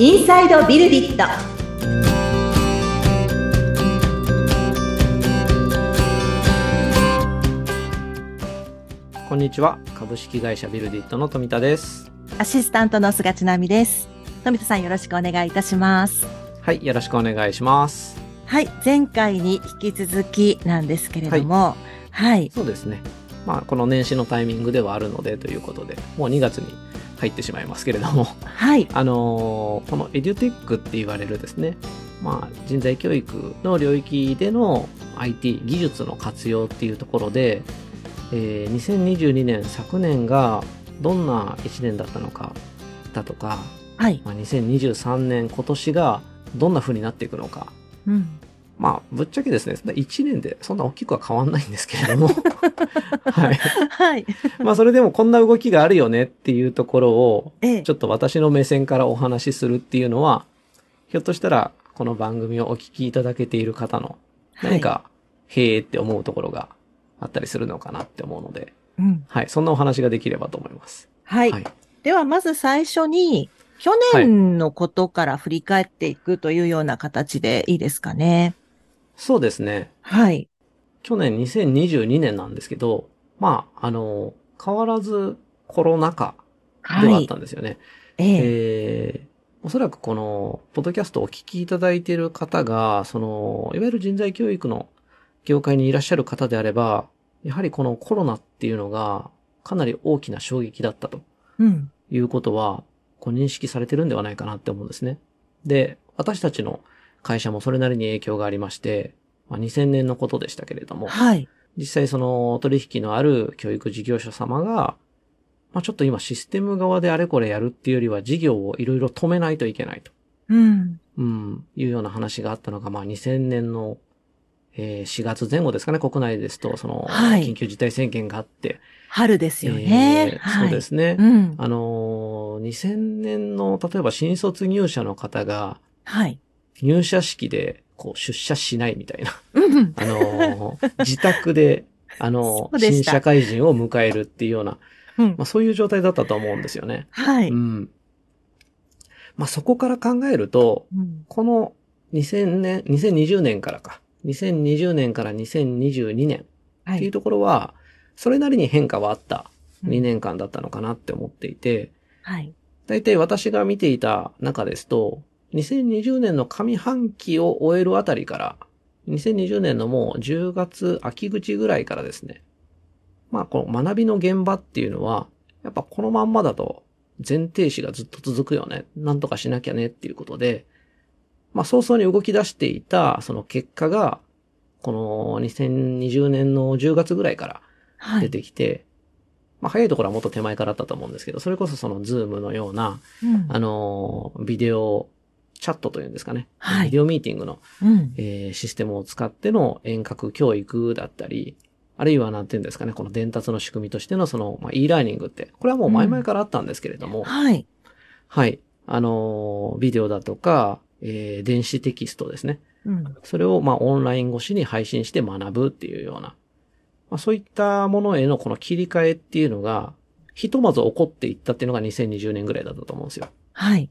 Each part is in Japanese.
インサイドビルディットこんにちは。株式会社ビルディットの富田です。アシスタントの菅千奈美です富田さんよろしくお願いいたしますはい。よろしくお願いします。はい前回に引き続きなんですけれどもはい、そうですね。まあ、この年始のタイミングではあるのでということで、もう2月に入ってしまいますけれども、はい、あのーこのエデュテックって言われるですね、まあ、人材教育の領域での IT、技術の活用っていうところで、えー2022年、昨年がどんな1年だったのかだとか、はい、まあ、2023年、今年がどんな風になっていくのか、うん、まあ、ぶっちゃけですね、1年でそんな大きくは変わんないんですけれども、はい。はい、まあ、それでもこんな動きがあるよねっていうところを、ええちょっと私の目線からお話しするっていうのは、ひょっとしたら、この番組をお聞きいただけている方の、何か、へーって思うところがあったりするのかなって思うので、うん、はい。そんなお話ができればと思います。はい、はい。ではまず最初に去年のことから振り返っていくというような形でいいですかね。そうですね。はい、去年2022年なんですけど、まあ、あの、変わらずコロナ禍ではあったんですよね。えええーおそらくこの、ポッドキャストをお聞きいただいている方が、その、いわゆる人材教育の業界にいらっしゃる方であれば、やはりこのコロナっていうのが、かなり大きな衝撃だったとうん、いうことは、こう認識されてるんではないかなって思うんですね。で、私たちの会社もそれなりに影響がありまして、まあ、2000年のことでしたけれども、はい、実際その取引のある教育事業者様が、まあちょっと今システム側であれこれやるっていうよりは事業をいろいろ止めないといけないと、うん、うん、いうような話があったのが、まあ2000年の、えー4月前後ですかね、国内ですと、その、はい。緊急事態宣言があって、春ですよね。えーはい、そうですね。うん、あのー、2000年の、例えば新卒入社の方が、はい、入社式で、こう、出社しないみたいな。うん、あのー、自宅で、あのー、新社会人を迎えるっていうような、うん。まあそういう状態だったと思うんですよね。はい、うん。まあそこから考えると、うん。この2000年、2020年からか、2020年から2022年はい。っていうところは、それなりに変化はあったうん。2年間だったのかなって思っていて、はい、大体私が見ていた中ですと、2020年の上半期を終えるあたりから、2020年のもう10月秋口ぐらいからですね、まあこの学びの現場っていうのは、やっぱこのまんまだと前提詞がずっと続くよね。なんとかしなきゃねっていうことで、まあ早々に動き出していたその結果が、この2020年の10月ぐらいから出はい、てきて、まあ早いところはもっと手前からだったと思うんですけど、それこそそのズームのような、うん。あのー、ビデオチャットというんですかね。はいビデオミーティングの、うん、えーシステムを使っての遠隔教育だったり、あるいはなんていうんですかね、この伝達の仕組みとしてのその、まあ、e ラーニングって、これはもう前々からあったんですけれども、はい、はい。あのービデオだとか、えー電子テキストですね。うん、それをまあオンライン越しに配信して学ぶっていうような、まあそういったものへのこの切り替えっていうのが、ひとまず起こっていったっていうのが2020年ぐらいだったと思うんですよ。はい、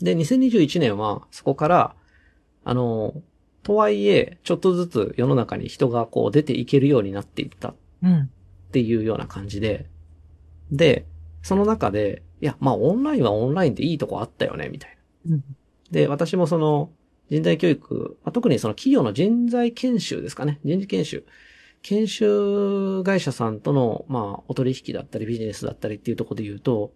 で、2021年はそこから、あの、とはいえ、ちょっとずつ世の中に人がこう出ていけるようになっていったっうん、ていうような感じで、で、その中で、いや、まあオンラインはオンラインでいいとこあったよね、みたいな。うん、で、私もその人材教育、まあ特にその企業の人材研修ですかね。人事研修。研修会社さんとの、まあ、お取引だったりビジネスだったりっていうところで言うと、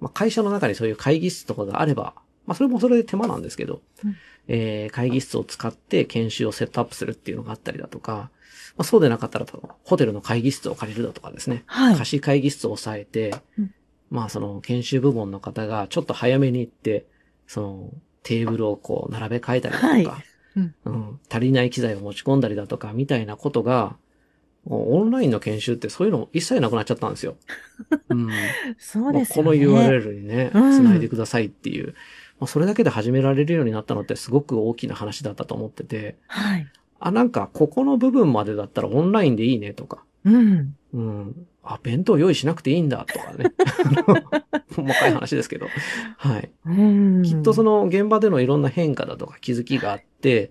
まあ、会社の中にそういう会議室とかがあれば、まあ、それもそれで手間なんですけど、うん。えー会議室を使って研修をセットアップするっていうのがあったりだとか、まあ、そうでなかったら、ホテルの会議室を借りるだとかですね。はい、貸し会議室を抑えて、うん。まあその研修部門の方がちょっと早めに行って、そのテーブルをこう並べ替えたりだとか、はい。うん。うん。足りない機材を持ち込んだりだとかみたいなことが、オンラインの研修ってそういうの一切なくなっちゃったんですよ。うん、そうですよね。この URL にね、うん。繋いでくださいっていう、まあ、それだけで始められるようになったのってすごく大きな話だったと思ってて、はい。あ、なんかここの部分までだったらオンラインでいいねとか、うん。うん。あ、弁当用意しなくていいんだとかね。細かい話ですけど。はい。うんきっとその現場でのいろんな変化だとか気づきがあって、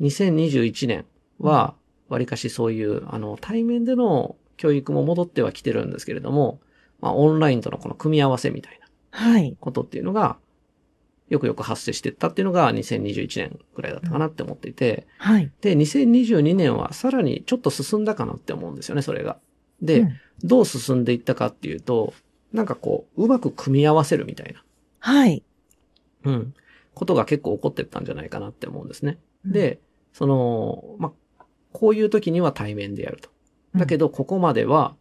2021年は、わりかしそういう、あの、対面での教育も戻ってはきてるんですけれども、まあ、オンラインとのこの組み合わせみたいなはい。ことっていうのが、よくよく発生していったっていうのが2021年ぐらいだったかなって思っていて、はい。で、2022年はさらにちょっと進んだかなって思うんですよね、それが。で、うんどう進んでいったかっていうと、なんかこう、うまく組み合わせるみたいな、はい。うん、ことが結構起こってったんじゃないかなって思うんですね。で、その、まあ、こういう時には対面でやると。だけど、ど、ここまでは、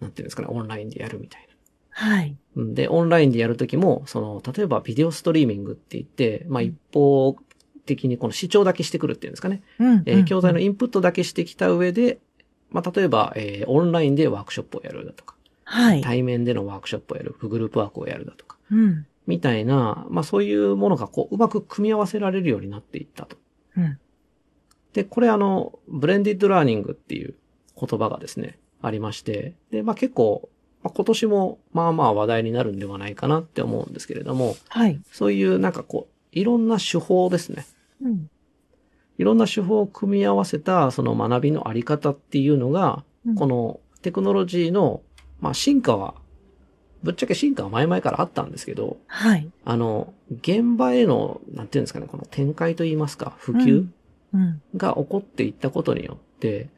なんていうんですかね、オンラインでやるみたいはい。で、オンラインでやる時も、その、例えばビデオストリーミングって言って、まあ、一方的にこの視聴だけしてくるっていうんですかね。うんえー教材のインプットだけしてきた上で、まあ、例えば、えーオンラインでワークショップをやるだとか、はい。対面でのワークショップをやる、グループワークをやるだとか、うん。みたいな、まあ、そういうものがこう、うまく組み合わせられるようになっていったと。うん。で、これあの、ブレンディッドラーニングっていう言葉がですね、ありまして、で、まあ、結構、まあ、今年もまあまあ話題になるんではないかなって思うんですけれども、はい。そういうなんかこう、いろんな手法ですね。うん。いろんな手法を組み合わせたその学びのあり方っていうのが、うんこのテクノロジーの、まあ進化は、ぶっちゃけ進化は前々からあったんですけど、はい。あの、現場への、なんていうんですかね、この展開といいますか、普及うん。が起こっていったことによって、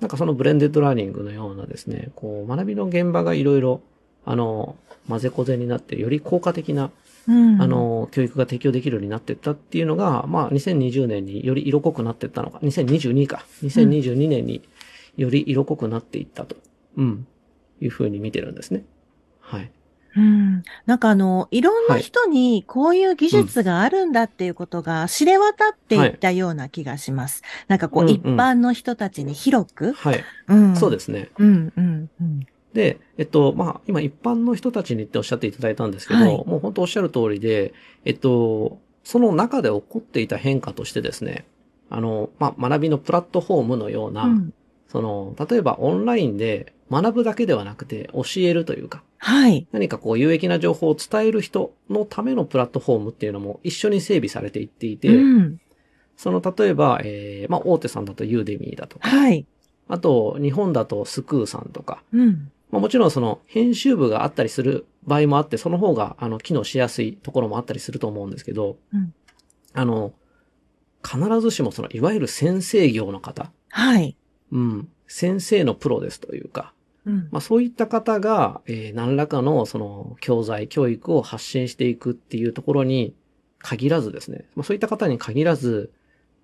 なんかそのブレンデッドラーニングのようなですね、こう、学びの現場がいろいろ、あの、混ぜこぜになって、より効果的なうん。あ、の、教育が提供できるようになっていったっていうのが、まあ、2020年により色濃くなっていったのか、2022か、2022年により色濃くなっていったと、うん、いうふうに見てるんですね。はい。うん。なんかあの、いろんな人にこういう技術があるんだっていうことが知れ渡っていったような気がします。なんかこう、うんうん一般の人たちに広く。はい。うん。。そうですすね。うん、うん、うん。で、えっと、まあ、今一般の人たちにっておっしゃっていただいたんですけど、はいもう本当おっしゃる通りで、えっと、その中で起こっていた変化としてですね、あの、まあ、学びのプラットフォームのような、うんその、例えばオンラインで学ぶだけではなくて教えるというか、はい。何かこう有益な情報を伝える人のためのプラットフォームっていうのも一緒に整備されていっていて、うん。その例えば、えー、まあ大手さんだとユーデミーだとか、はい。あと日本だとスクーさんとか、うん。まあもちろんその編集部があったりする場合もあって、その方があの機能しやすいところもあったりすると思うんですけど、うんあの、必ずしもそのいわゆる先生業の方、はい。うん、先生のプロですというか、うん。まあそういった方が、えー何らかのその教材、教育を発信していくっていうところに限らずですね、まあそういった方に限らず、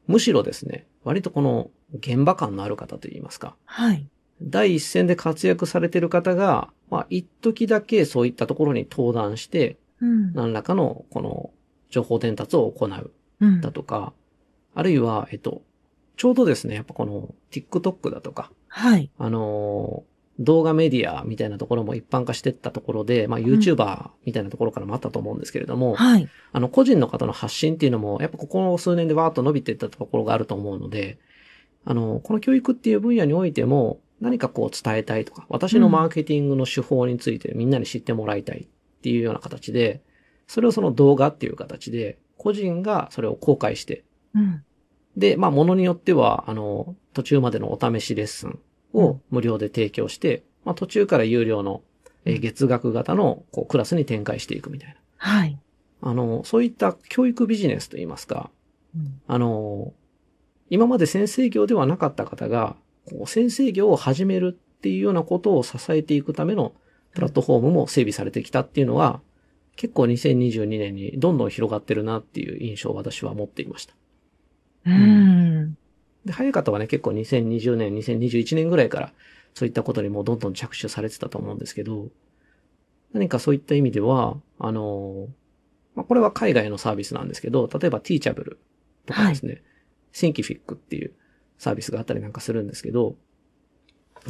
むしろですね、割とこの現場感のある方といいますか、はい。第一線で活躍されている方が、まあ一時だけそういったところに登壇して、うん。何らかのこの情報伝達を行ううんだとか、あるいは、えっと、ちょうどですね、やっぱこの TikTok だとか、はい。あのー動画メディアみたいなところも一般化していったところで、まあ YouTuber みたいなところからもあったと思うんですけれども、はい。あの個人の方の発信っていうのも、やっぱここ数年でわーっと伸びていったところがあると思うので、あの、この教育っていう分野においても、何かこう伝えたいとか、私のマーケティングの手法についてみんなに知ってもらいたいっていうような形で、それをその動画っていう形で、個人がそれを公開して、うん。で、まあ、ものによっては、あの、途中までのお試しレッスンを無料で提供して、まあ、途中から有料の、えー月額型のこうクラスに展開していくみたいな。はい。あの、そういった教育ビジネスといいますか、うんあの、今まで先生業ではなかった方が、こう先生業を始めるっていうようなことを支えていくためのプラットフォームも整備されてきたっていうのは、結構2022年にどんどん広がってるなっていう印象を私は持っていました。うん。で、早い方はね、結構2020年、2021年ぐらいから、そういったことにもうどんどん着手されてたと思うんですけど、何かそういった意味では、あの、まあ、これは海外のサービスなんですけど、例えば Teachable とかですね、Thinkific っていうサービスがあったりなんかするんですけど、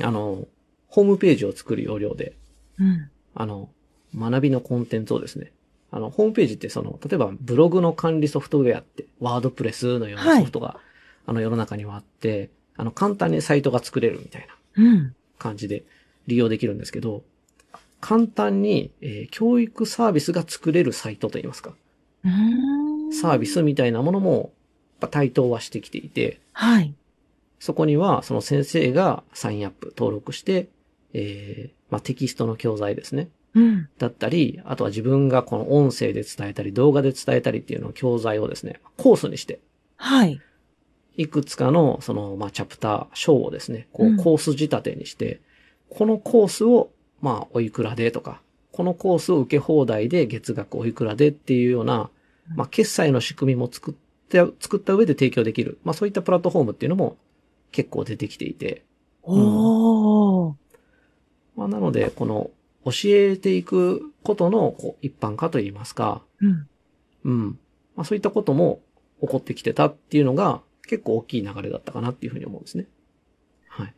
あの、ホームページを作る要領で、うん。あの、学びのコンテンツをですね、あの、ホームページってその、例えばブログの管理ソフトウェアって、ワードプレスのようなソフトが、あの世の中にはあって、あの、簡単にサイトが作れるみたいなうん。感じで、利用できるんですけど、簡単に、えー教育サービスが作れるサイトといいますか、サービスみたいなものも、やっぱ台頭はしてきていて、はい。そこにはその先生がサインアップ登録して、えーまあ、テキストの教材ですね。うん。だったり、あとは自分がこの音声で伝えたり、動画で伝えたりっていうのを教材をですね、コースにして、はい。いくつかの、その、まあ、チャプター、章をですね、こうんう、コース仕立てにして、このコースを、まあ、おいくらでとか、このコースを受け放題で月額おいくらでっていうような、まあ、決済の仕組みも作って、作った上で提供できる。まあ、そういったプラットフォームっていうのも結構出てきていて、おー。まあ、なので、この、教えていくことの、こう、一般化といいますか、うん。うん。まあ、そういったことも起こってきてたっていうのが、結構大きい流れだったかなっていうふうに思うんですね。はい。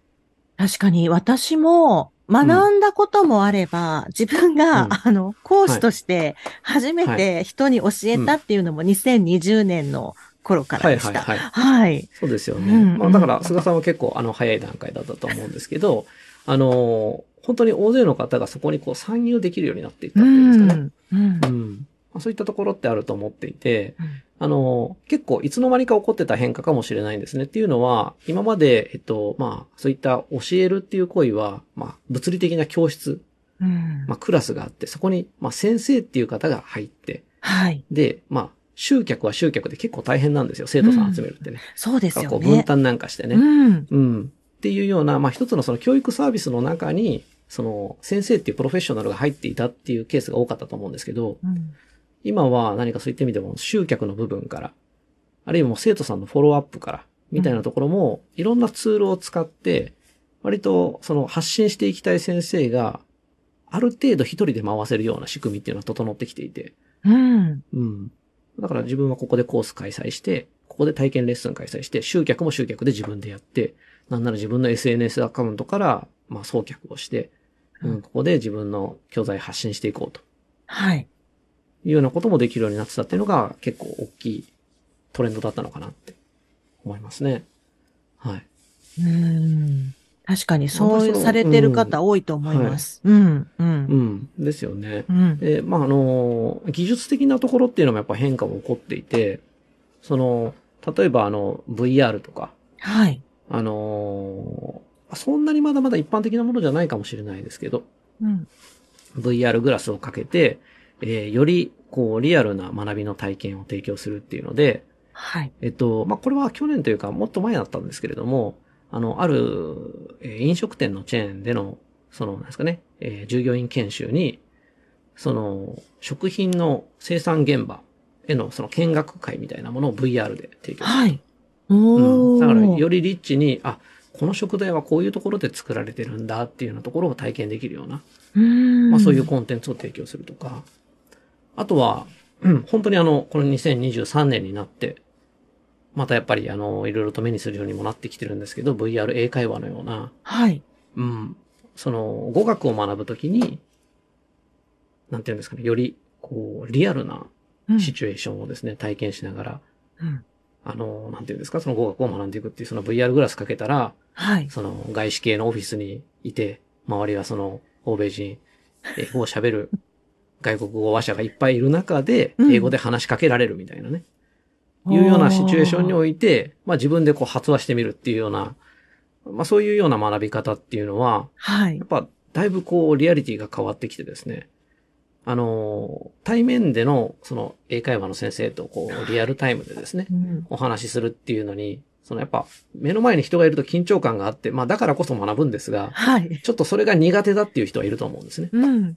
確かに私も学んだこともあれば、自分が、うんあの、講師として初めて人に教えたっていうのも2020年の頃からでした。はいはいはい。そうですよね。うんまあだから、菅さんは結構あの早い段階だったと思うんですけど、あの、本当に大勢の方がそこにこう参入できるようになっていったうっていうんですかね。ん。うんう。ん。まあ、そういったところってあると思っていて、うんあの、結構いつの間にか起こってた変化かもしれないんですね。っていうのは、今まで、えっと、まあ、そういった教えるっていう行為は、まあ、物理的な教室、うんまあ、クラスがあって、そこに、まあ、先生っていう方が入って、はい。で、まあ、集客は集客で結構大変なんですよ。生徒さん集めるってね。そうですよね。こう分担なんかしてね。うん。うん。っていうような、まあ一つのその教育サービスの中に、その先生っていうプロフェッショナルが入っていたっていうケースが多かったと思うんですけど、うん今は何かそういった意味でも集客の部分から、あるいはもう生徒さんのフォローアップから、みたいなところも、いろんなツールを使って、割とその発信していきたい先生が、ある程度一人で回せるような仕組みっていうのは整ってきていて、うん。うん。だから自分はここでコース開催して、ここで体験レッスン開催して、集客も集客で自分でやって、なんなら自分の SNS アカウントから、まあ、送客をして、うん、ここで自分の教材発信していこうとはい。いうようなこともできるようになってたっていうのが結構大きいトレンドだったのかなって思いますね。はい。うん。確かにそうされてる方多いと思います。うん。う。うんん。ですよね。うん。で、まあ、あの、技術的なところっていうのもやっぱ変化も起こっていて、その、例えばあの、VR とか、はい。あのーそんなにまだまだ一般的なものじゃないかもしれないですけど、うん。VR グラスをかけて、えーより、こう、リアルな学びの体験を提供するっていうので、はい。えっと、まあ、これは去年というか、もっと前だったんですけれども、あの、ある、えー飲食店のチェーンでの、その、なんですかね、えー従業員研修に、その、食品の生産現場への、その見学会みたいなものを VR で提供する。はい。う。ん、だから、よりリッチに、あ、この食材はこういうところで作られてるんだっていうようなところを体験できるような、うん。まあそういうコンテンツを提供するとか、あとは、うん、本当にあの、この2023年になって、またやっぱりあの、いろいろと目にするようにもなってきてるんですけど、VR 英会話のような、はい。うん、その、語学を学ぶときに、なんていうんですかね、より、こう、リアルなうんシチュエーションをですね、体験しながら、うんあの、なんていうんですか、その語学を学んでいくっていう、その VR グラスかけたら、はい。その外資系のオフィスにいて、周りはその欧米人、英語を喋る外国語話者がいっぱいいる中で、うん英語で話しかけられるみたいなね、いうようなシチュエーションにおいて、まあ自分でこう発話してみるっていうような、まあそういうような学び方っていうのは、はいやっ。ぱだいぶこうリアリティが変わってきてですね、あの、対面でのその英会話の先生とこうリアルタイムでですね、うんお話しするっていうのに、そのやっぱ目の前に人がいると緊張感があって、まあだからこそ学ぶんですが、はい。ちょっとそれが苦手だっていう人はいると思うんですね。うん。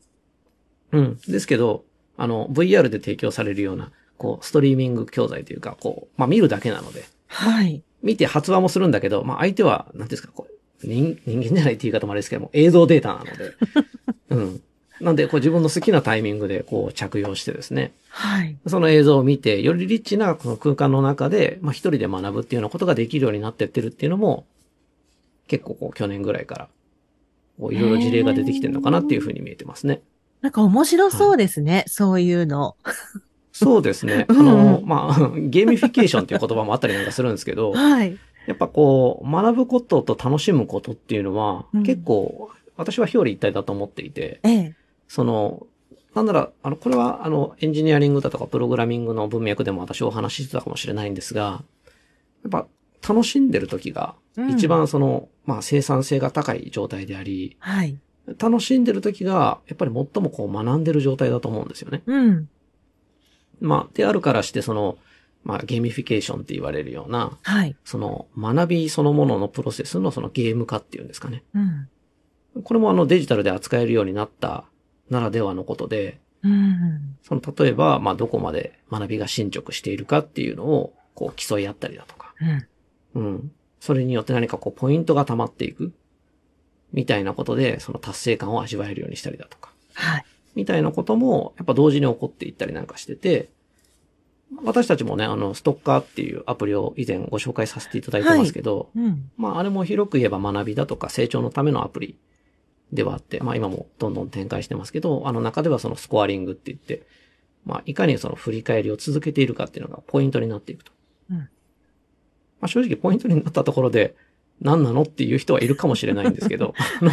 うん。ですけど、あの、VR で提供されるような、こう、ストリーミング教材というか、こう、まあ見るだけなので、はい。見て発話もするんだけど、まあ相手は、なんですか、こう、人、人間じゃないって言い方もあれですけども、映像データなので、うん。なんで、こう自分の好きなタイミングでこう着用してですね、はい。その映像を見て、よりリッチなこの空間の中で、まあ一人で学ぶっていうようなことができるようになってってるっていうのも、結構こう去年ぐらいから、こういろいろ事例が出てきてるのかなっていうふうに見えてますね。なんか面白そうですね。そういうの。そうですね。うんあの、まあ、ゲーミフィケーションっていう言葉もあったりなんかするんですけど、はい。やっぱこう、学ぶことと楽しむことっていうのは、うん結構、私は表裏一体だと思っていて、ええ。その、なんなら、あの、これは、あの、エンジニアリングだとかプログラミングの文脈でも私お話ししてたかもしれないんですが、やっぱ、楽しんでる時が、一番その、うん、まあ、生産性が高い状態であり、はい。楽しんでる時が、やっぱり最もこう学んでる状態だと思うんですよね。うん。まあ、であるからして、その、まあ、ゲーミフィケーションって言われるような、はい。その、学びそのもののプロセスのそのゲーム化っていうんですかね。うん。これもあのデジタルで扱えるようになったならではのことで、うん、その例えば、まあどこまで学びが進捗しているかっていうのをこう競い合ったりだとか、うん、うん。それによって何かこうポイントが溜まっていくみたいなことで、その達成感を味わえるようにしたりだとか、はい。みたいなこともやっぱ同時に起こっていったりなんかしてて、私たちもね、あの、ストッカーっていうアプリを以前ご紹介させていただいてますけど、はいうん、まあ、あれも広く言えば学びだとか成長のためのアプリではあって、まあ今もどんどん展開してますけど、あの中ではそのスコアリングって言って、まあいかにその振り返りを続けているかっていうのがポイントになっていくと。うん。まあ正直ポイントになったところで、何なのっていう人はいるかもしれないんですけど、あの、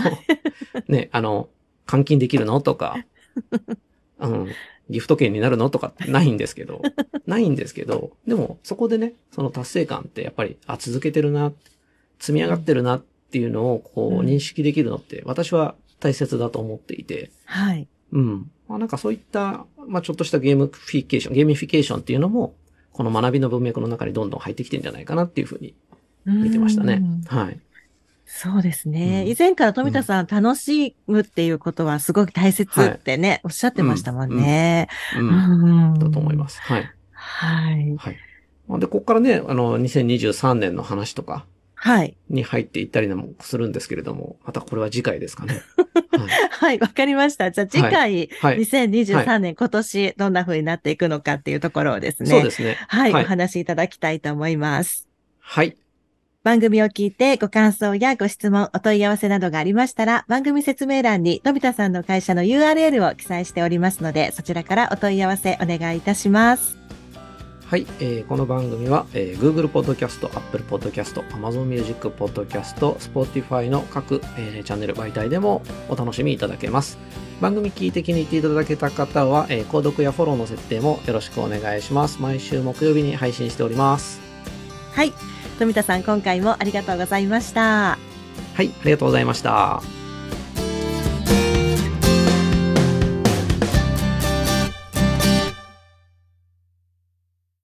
ね、あの、換金できるのとか、うん、ギフト券になるのとかないんですけど、ないんですけど、でもそこでね、その達成感ってやっぱり、あ、続けてるな、積み上がってるなっていうのをこう認識できるのって私は大切だと思っていて。はい。うん。まあなんかそういった、まあちょっとしたゲームフィケーション、ゲーミフィケーションっていうのも、この学びの文脈の中にどんどん入ってきてんじゃないかなっていうふうに見てましたね。はい。そうですね。うん、以前から富田さん、うん、楽しむっていうことはすごく大切ってね、はい、おっしゃってましたもんね。うん。うんだと思います。はい。はい。はい。で、ここからね、あの、2023年の話とか、はい。に入っていったりもするんですけれども、またこれは次回ですかね。はい、わ、はい、かりました。じゃあ次回、はい、2023年、今年どんな風になっていくのかっていうところをですね。そうですね。はい、お話しいただきたいと思います。はい。番組を聞いてご感想やご質問、お問い合わせなどがありましたら、番組説明欄にのび太さんの会社の URL を記載しておりますので、そちらからお問い合わせお願いいたします。はい、えー、この番組は、えー、Google Podcast、Apple Podcast、Amazon Music Podcast、Spotify の各、えー、チャンネル媒体でもお楽しみいただけます。番組聞いて気に入っていただけた方は、えー、購読やフォローの設定もよろしくお願いします。毎週木曜日に配信しております。はい、富田さん今回もありがとうございました。はい、ありがとうございました。